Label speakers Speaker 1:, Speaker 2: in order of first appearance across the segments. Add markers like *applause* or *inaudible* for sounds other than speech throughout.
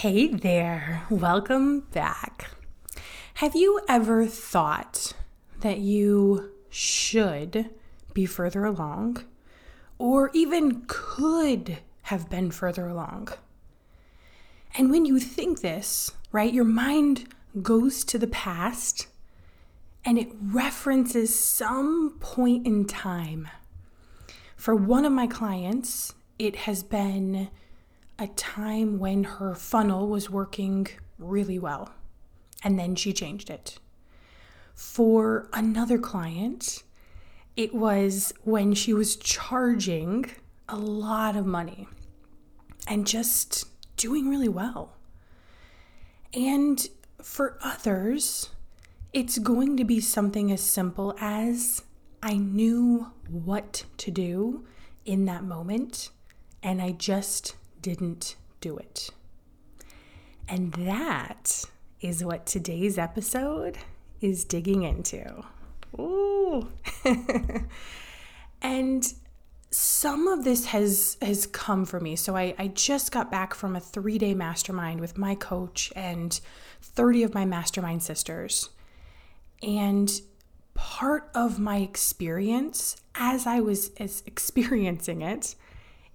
Speaker 1: Hey there, welcome back. Have you ever thought that you should be further along or even could have been further along? And when you think this, right, your mind goes to the past and it references some point in time. For one of my clients, it has been a time when her funnel was working really well, and then she changed it. For another client, it was when she was charging a lot of money and just doing really well. And for others, it's going to be something as simple as I knew what to do in that moment and I just didn't do it. And that is what today's episode is digging into. Ooh. *laughs* and some of this has has come for me. So I, I just got back from a three-day mastermind with my coach and 30 of my mastermind sisters. And part of my experience as I was as experiencing it,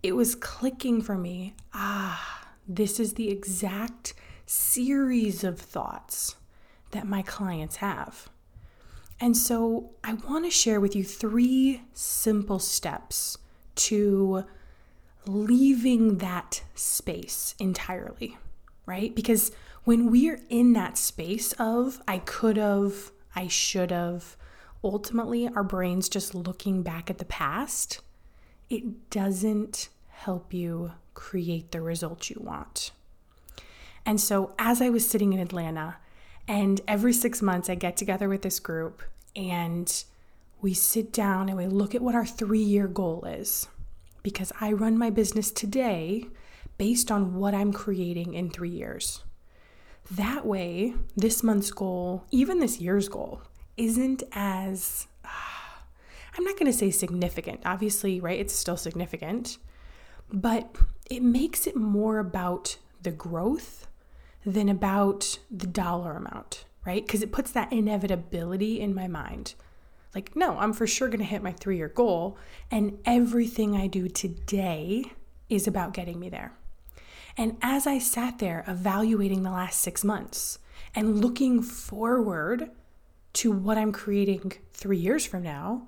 Speaker 1: it was clicking for me. Ah, this is the exact series of thoughts that my clients have. And so I want to share with you three simple steps to leaving that space entirely, right? Because when we're in that space of, I could have, I should have, ultimately our brain's just looking back at the past, it doesn't help you create the results you want. And so, as I was sitting in Atlanta, and every six months I get together with this group and we sit down and we look at what our three year goal is. Because I run my business today based on what I'm creating in three years. That way, this month's goal, even this year's goal, isn't as, uh, *sighs* I'm not to say significant. Obviously, right? It's still significant, but it makes it more about the growth than about the dollar amount, right? Because it puts that inevitability in my mind. Like, no, I'm for sure going to hit my three year goal, and everything I do today is about getting me there. And as I sat there evaluating the last six months and looking forward to what I'm creating three years from now,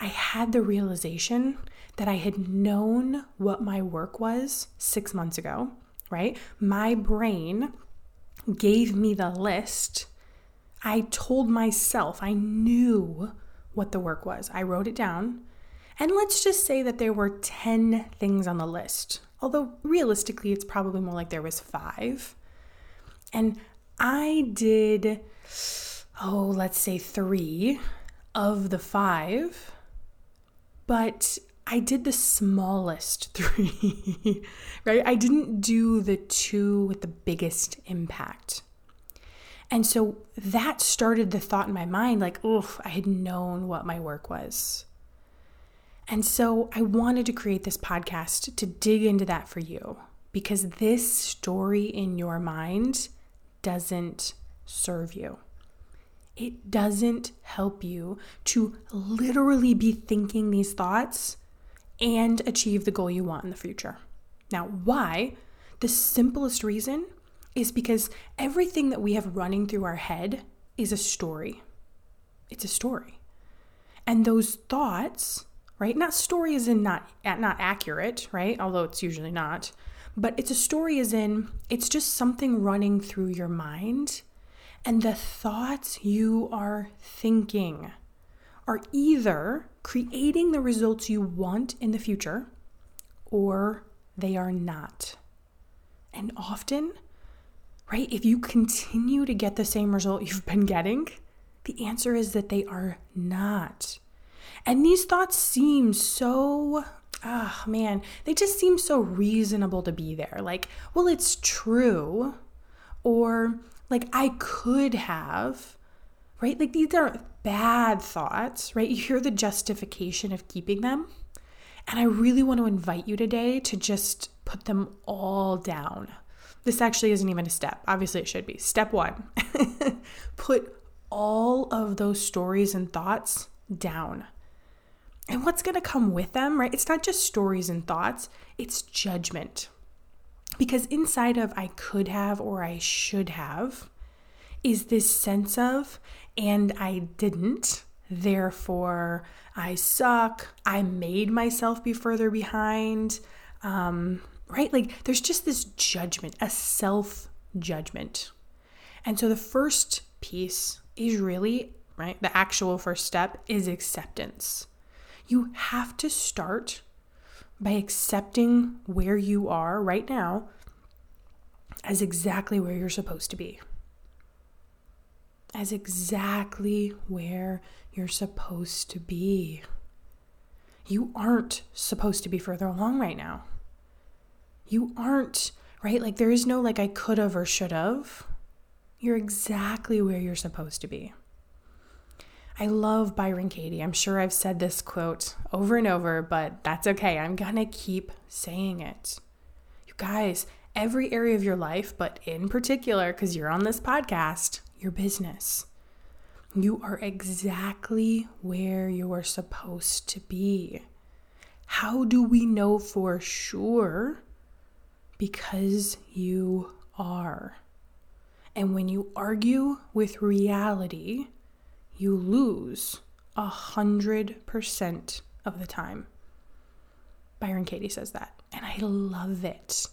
Speaker 1: I had the realization that I had known what my work was six months ago, right? My brain gave me the list. I told myself I knew what the work was. I wrote it down. And let's just say that there were 10 things on the list although realistically it's probably more like there was five. And I did, oh, let's say three of the five, but I did the smallest *laughs* three, right? I didn't do the two with the biggest impact. And so that started the thought in my mind like, oof, I had known what my work was. And so I wanted to create this podcast to dig into that for you because this story in your mind doesn't serve you. It doesn't help you to literally be thinking these thoughts and achieve the goal you want in the future. Now, why? The simplest reason is because everything that we have running through our head is a story. It's a story. And those thoughts right? Not story is in not not accurate, right? Although it's usually not. But it's a story as in it's just something running through your mind and the thoughts you are thinking are either creating the results you want in the future or they are not. And often, right, if you continue to get the same result *laughs* you've been getting, the answer is that they are not. And these thoughts seem so, ah, oh man, they just seem so reasonable to be there. Like, well, it's true. Or, like, I could have, right? Like, these aren't bad thoughts, right? *laughs* You hear the justification of keeping them. And I really want to invite you today to just put them all down. This actually isn't even a step. Obviously, it should be. Step one *laughs* put all of those stories and thoughts down. And what's going to come with them, right? It's not just stories and thoughts, it's judgment. Because inside of I could have or I should have is this sense of, and I didn't, therefore I suck, I made myself be further behind. Um, right? Like there's just this judgment, a self judgment. And so the first piece is really, right? The actual first step is acceptance. You have to start by accepting where you are right now as exactly where you're supposed to be. As exactly where you're supposed to be. You aren't supposed to be further along right now. You aren't, right? Like there is no like I could have or should have. You're exactly where you're supposed to be. I love Byron Katie. I'm sure I've said this quote over and over, but that's okay. I'm going to keep saying it. You guys, every area of your life, but in particular, because you're on this podcast, your business, you are exactly where you are supposed to be. How do we know for sure? Because you are. And when you argue with reality, you lose a hundred percent of the time. Byron Katie says that. And I love it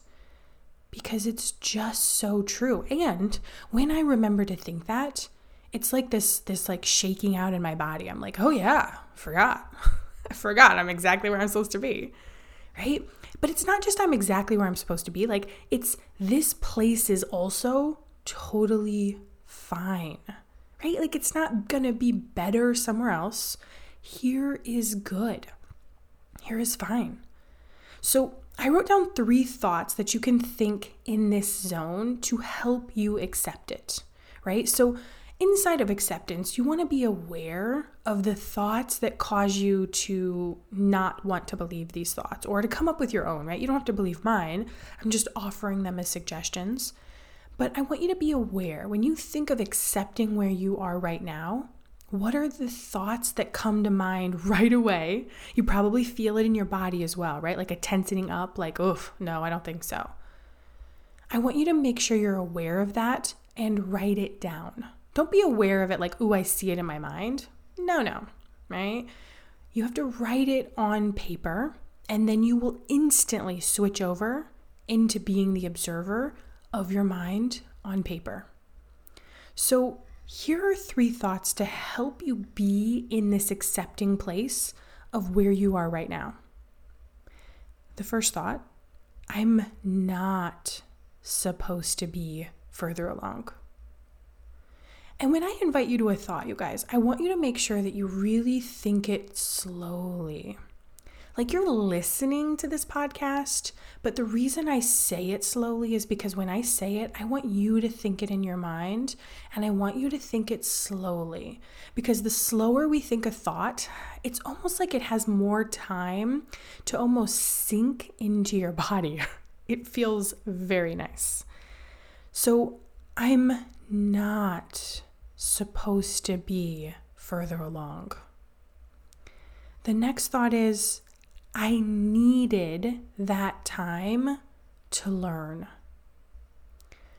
Speaker 1: because it's just so true. And when I remember to think that, it's like this this like shaking out in my body. I'm like, "Oh yeah, forgot. I *laughs* forgot I'm exactly where I'm supposed to be." Right? But it's not just I'm exactly where I'm supposed to be. Like it's this place is also totally fine, right? Like it's not gonna be better somewhere else. Here is good. Here is fine. So I wrote down three thoughts that you can think in this zone to help you accept it, right? So inside of acceptance, you want to be aware of the thoughts that cause you to not want to believe these thoughts or to come up with your own, right? You don't have to believe mine. I'm just offering them as suggestions. But I want you to be aware when you think of accepting where you are right now, what are the thoughts that come to mind right away? You probably feel it in your body as well, right? Like a tensing up, like, oof, no, I don't think so. I want you to make sure you're aware of that and write it down. Don't be aware of it like, ooh, I see it in my mind. No, no, right? You have to write it on paper and then you will instantly switch over into being the observer of your mind on paper. So, here are three thoughts to help you be in this accepting place of where you are right now. The first thought I'm not supposed to be further along. And when I invite you to a thought, you guys, I want you to make sure that you really think it slowly like you're listening to this podcast, but the reason I say it slowly is because when I say it, I want you to think it in your mind and I want you to think it slowly. Because the slower we think a thought, it's almost like it has more time to almost sink into your body. *laughs* It feels very nice. So I'm not supposed to be further along. The next thought is I needed that time to learn.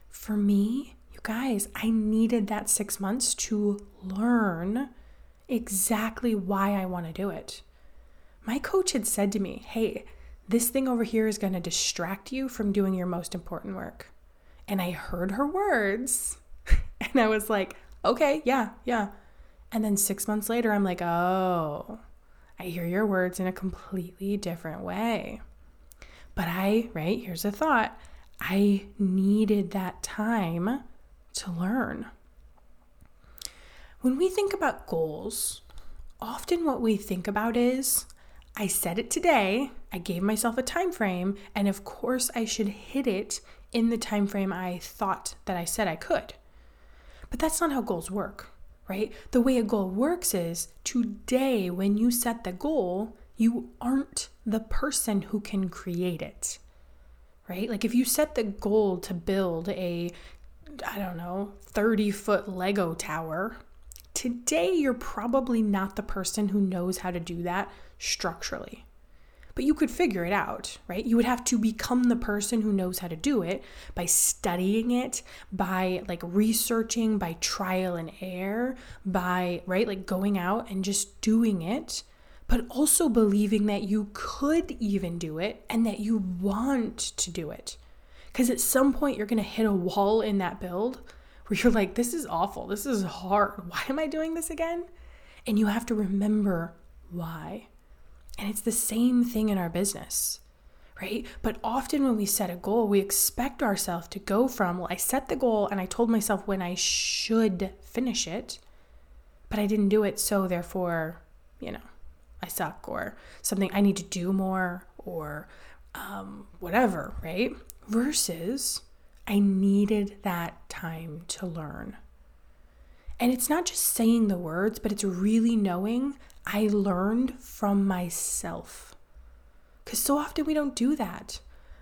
Speaker 1: For me, you guys, I needed that six months to learn exactly why I want to do it. My coach had said to me, Hey, this thing over here is going to distract you from doing your most important work. And I heard her words *laughs* and I was like, Okay, yeah, yeah. And then six months later, I'm like, Oh, I hear your words in a completely different way. But I, right, here's a thought I needed that time to learn. When we think about goals, often what we think about is I said it today, I gave myself a time frame, and of course I should hit it in the time frame I thought that I said I could. But that's not how goals work, right? The way a goal works is today when you set the goal, you aren't the person who can create it. Right? Like if you set the goal to build a I don't know, 30 foot Lego tower, today you're probably not the person who knows how to do that structurally. But you could figure it out, right? You would have to become the person who knows how to do it by studying it, by like researching, by trial and error, by, right, like going out and just doing it, but also believing that you could even do it and that you want to do it. Because at some point, you're going to hit a wall in that build where you're like, this is awful. This is hard. Why am I doing this again? And you have to remember why. And it's the same thing in our business, right? But often when we set a goal, we expect ourselves to go from, well, I set the goal and I told myself when I should finish it, but I didn't do it. So therefore, you know, I suck or something I need to do more or um, whatever, right? Versus, I needed that time to learn. And it's not just saying the words, but it's really knowing I learned from myself. Because so often we don't do that.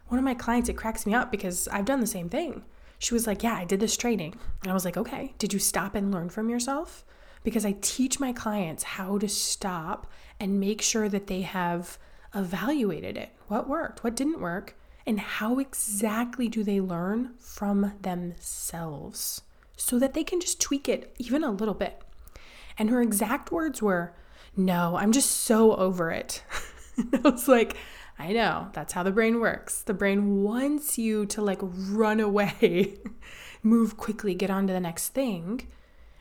Speaker 1: One of my clients, it cracks me up because I've done the same thing. She was like, Yeah, I did this training. And I was like, Okay, did you stop and learn from yourself? Because I teach my clients how to stop and make sure that they have evaluated it. What worked? What didn't work? And how exactly do they learn from themselves so that they can just tweak it even a little bit? And her exact words were, no, I'm just so over it. *laughs* I was like, I know, that's how the brain works. The brain wants you to like run away, *laughs* move quickly, get on to the next thing.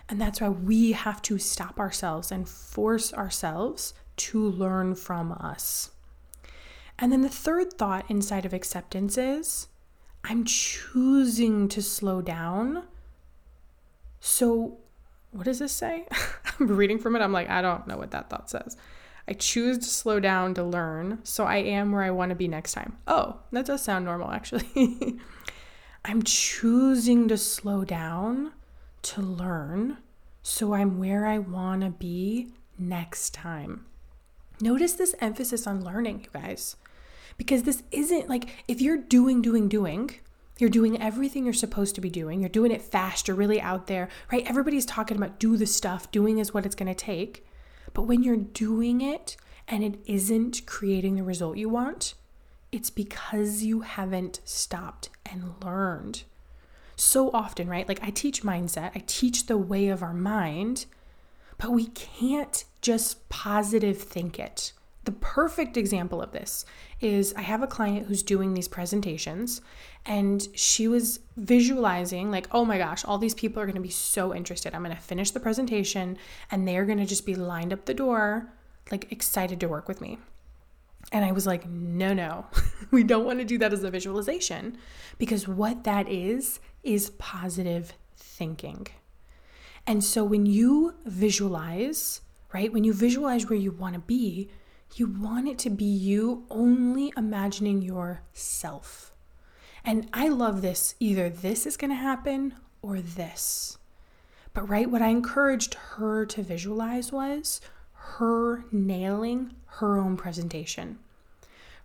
Speaker 1: And that's why we have to stop ourselves and force ourselves to learn from us. And then the third thought inside of acceptance is I'm choosing to slow down. So what does this say? *laughs* I'm reading from it. I'm like, I don't know what that thought says. I choose to slow down to learn, so I am where I want to be next time. Oh, that does sound normal, actually. *laughs* I'm choosing to slow down to learn, so I'm where I want to be next time. Notice this emphasis on learning, you guys, because this isn't like if you're doing, doing, doing, you're doing everything you're supposed to be doing. You're doing it fast. You're really out there, right? Everybody's talking about do the stuff. Doing is what it's going to take. But when you're doing it and it isn't creating the result you want, it's because you haven't stopped and learned. So often, right? Like I teach mindset, I teach the way of our mind, but we can't just positive think it. The perfect example of this is I have a client who's doing these presentations and she was visualizing, like, oh my gosh, all these people are going to be so interested. I'm going to finish the presentation and they're going to just be lined up the door, like, excited to work with me. And I was like, no, no, *laughs* we don't want to do that as a visualization because what that is, is positive thinking. And so when you visualize, right, when you visualize where you want to be, you want it to be you only imagining yourself. And I love this. Either this is going to happen or this. But, right, what I encouraged her to visualize was her nailing her own presentation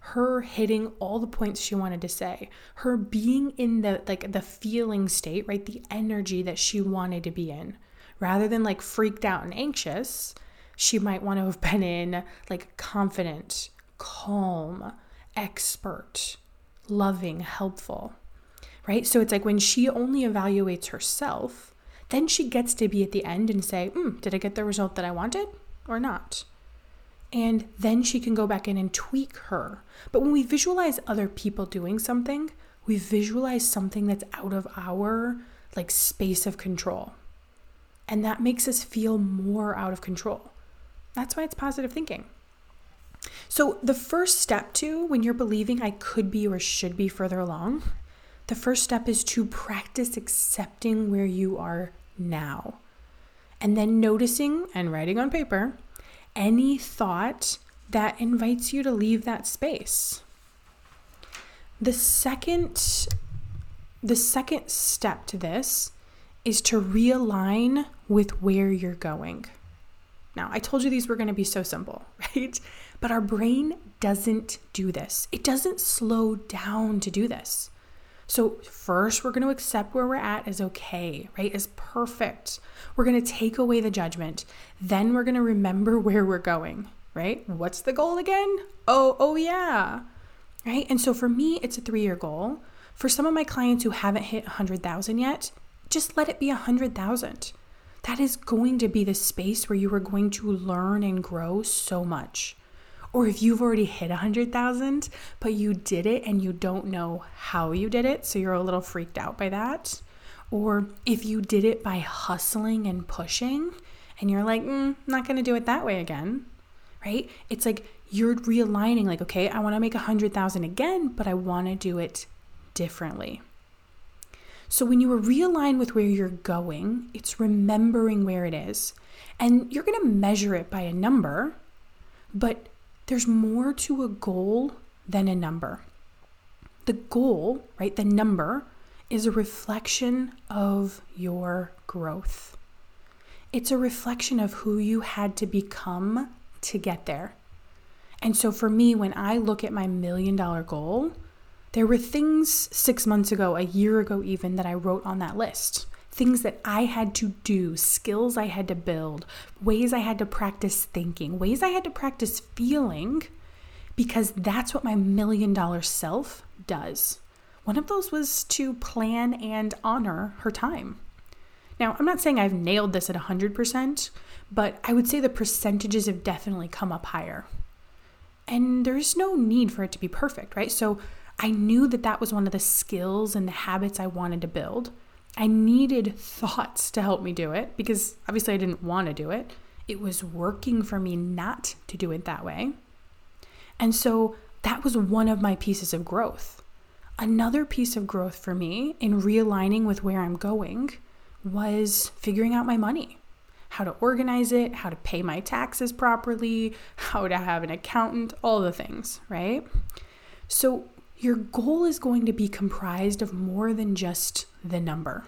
Speaker 1: her hitting all the points she wanted to say her being in the like the feeling state right the energy that she wanted to be in rather than like freaked out and anxious she might want to have been in like confident, calm, expert, loving, helpful, right? So it's like when she only evaluates herself, then she gets to be at the end and say, mm, Did I get the result that I wanted or not? And then she can go back in and tweak her. But when we visualize other people doing something, we visualize something that's out of our like space of control. And that makes us feel more out of control. That's why it's positive thinking. So, the first step to when you're believing I could be or should be further along, the first step is to practice accepting where you are now. And then noticing and writing on paper any thought that invites you to leave that space. The second the second step to this is to realign with where you're going. Now, I told you these were going to be so simple, *laughs* right? But our brain doesn't do this. It doesn't slow down to do this. So, first, we're going to accept where we're at as okay, right? As perfect. We're going to take away the judgment. Then we're going to remember *laughs* where we're going, right? What's the goal again? Oh, oh, yeah, right? And so for me, it's a three year goal. For some of my clients who haven't hit 100,000 yet, just let it be 100,000. That is going to be the space where you are going to learn and grow so much. Or if you've already hit 100,000, but you did it and you don't know how you did it, so you're a little freaked out by that. Or if you did it by hustling and pushing and you're like, mm, not to do it that way again, right? It's like you're realigning, like, okay, I want to make 100,000 again, but I want to do it differently. So when you realign with where you're going, it's remembering where it is. And you're going to measure it by a number, but there's more to a goal than a number. The goal, right, the number, is a reflection of your growth. It's a reflection of who you had to become to get there. And so for me, when I look at my million dollar goal, there were things six months ago, a year ago, even, that I wrote on that list. Things that I had to do, skills I had to build, ways I had to practice thinking, ways I had to practice feeling, because that's what my million dollar self does. One of those was to plan and honor her time. Now, I'm not saying I've nailed this at 100%, but I would say the percentages have definitely come up higher. And there's no need for it to be perfect, right? So I knew that that was one of the skills and the habits I wanted to build. I needed thoughts to help me do it because obviously I didn't want to do it. It was working for me not to do it that way. And so that was one of my pieces of growth. Another piece of growth for me in realigning with where I'm going was figuring out my money how to organize it, how to pay my taxes properly, how to have an accountant, all the things, right? So, your goal is going to be comprised of more than just the number.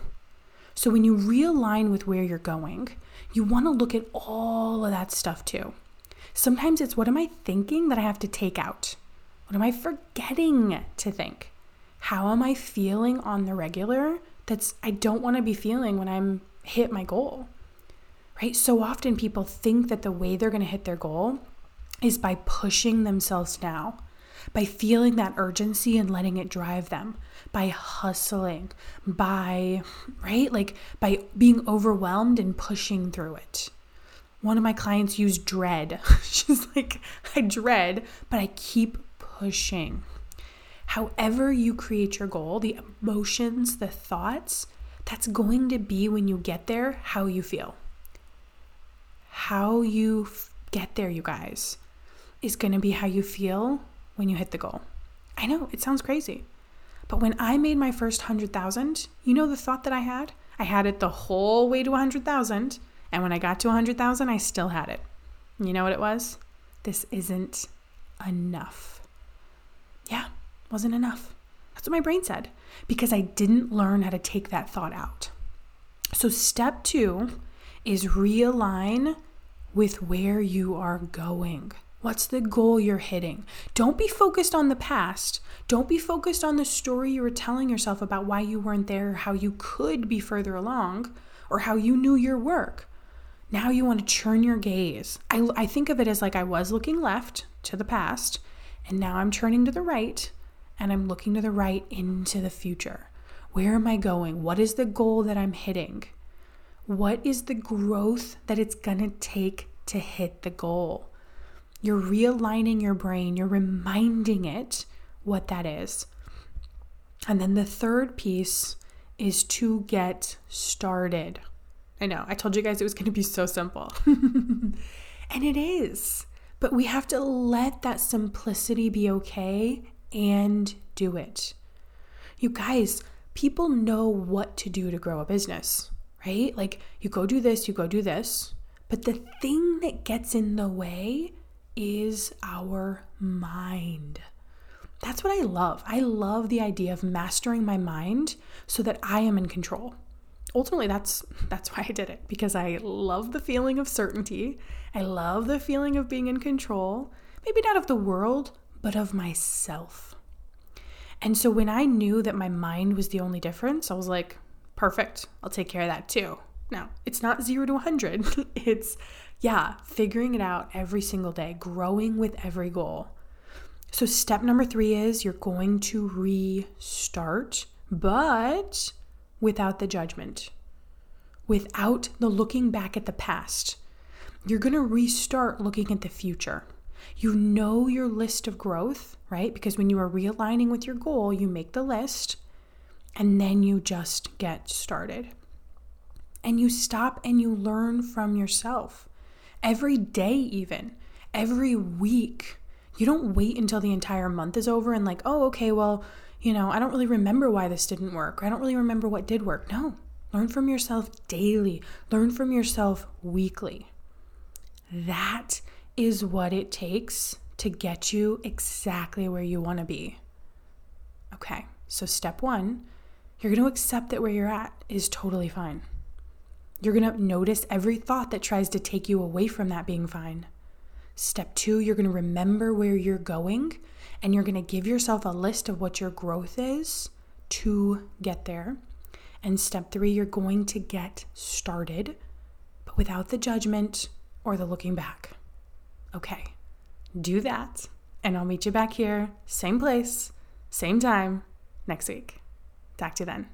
Speaker 1: So when you realign with where you're going, you want to look at all of that stuff too. Sometimes it's what am I thinking that I have to take out? What am I forgetting to think? How am I feeling on the regular that's I don't want to be feeling when I'm hit my goal? Right? So often people think that the way they're going to hit their goal is by pushing themselves now by feeling that urgency and letting it drive them, by hustling, by, right? Like by being overwhelmed and pushing through it. One of my clients used dread. *laughs* She's like, I dread, but I keep pushing. However, you create your goal, the emotions, the thoughts, that's going to be when you get there how you feel. How you f- get there, you guys, is going to be how you feel when you hit the goal. I know it sounds crazy. But when I made my first 100,000, you know the thought that I had? I had it the whole way to 100,000, and when I got to 100,000, I still had it. You know what it was? This isn't enough. Yeah, wasn't enough. That's what my brain said because I didn't learn how to take that thought out. So, step two is realign with where you are going. What's the goal you're hitting? Don't be focused on the past. Don't be focused on the story you were telling yourself about why you weren't there, how you could be further along, or how you knew your work. Now you want to turn your gaze. I, I think of it as like I was looking left to the past, and now I'm turning to the right, and I'm looking to the right into the future. Where am I going? What is the goal that I'm hitting? What is the growth that it's going to take to hit the goal? You're realigning your brain, you're reminding it what that is. And then the third piece is to get started. I know, I told you guys it was going to be so simple. *laughs* and it is. But we have to let that simplicity be okay and do it. You guys, people know what to do to grow a business, right? Like you go do this, you go do this. But the thing that gets in the way is our mind. That's what I love. I love the idea of mastering my mind so that I am in control. Ultimately that's that's why I did it because I love the feeling of certainty. I love the feeling of being in control, maybe not of the world, but of myself. And so when I knew that my mind was the only difference, I was like, perfect, I'll take care of that too. Now, it's not zero to 100. *laughs* it's, yeah, figuring it out every single day, growing with every goal. So, step number three is you're going to restart, but without the judgment, without the looking back at the past. You're going to restart looking at the future. You know your list of growth, right? Because when you are realigning with your goal, you make the list and then you just get started. And you stop and you learn from yourself every day, even every week. You don't wait until the entire month is over and, like, oh, okay, well, you know, I don't really remember why this didn't work. Or I don't really remember what did work. No, learn from yourself daily, learn from yourself weekly. That is what it takes to get you exactly where you want to be. Okay, so step one, you're going to accept that where you're at is totally fine. You're going to notice every thought that tries to take you away from that being fine. Step two, you're going to remember where you're going and you're going to give yourself a list of what your growth is to get there. And step three, you're going to get started, but without the judgment or the looking back. Okay, do that, and I'll meet you back here, same place, same time, next week. Talk to you then.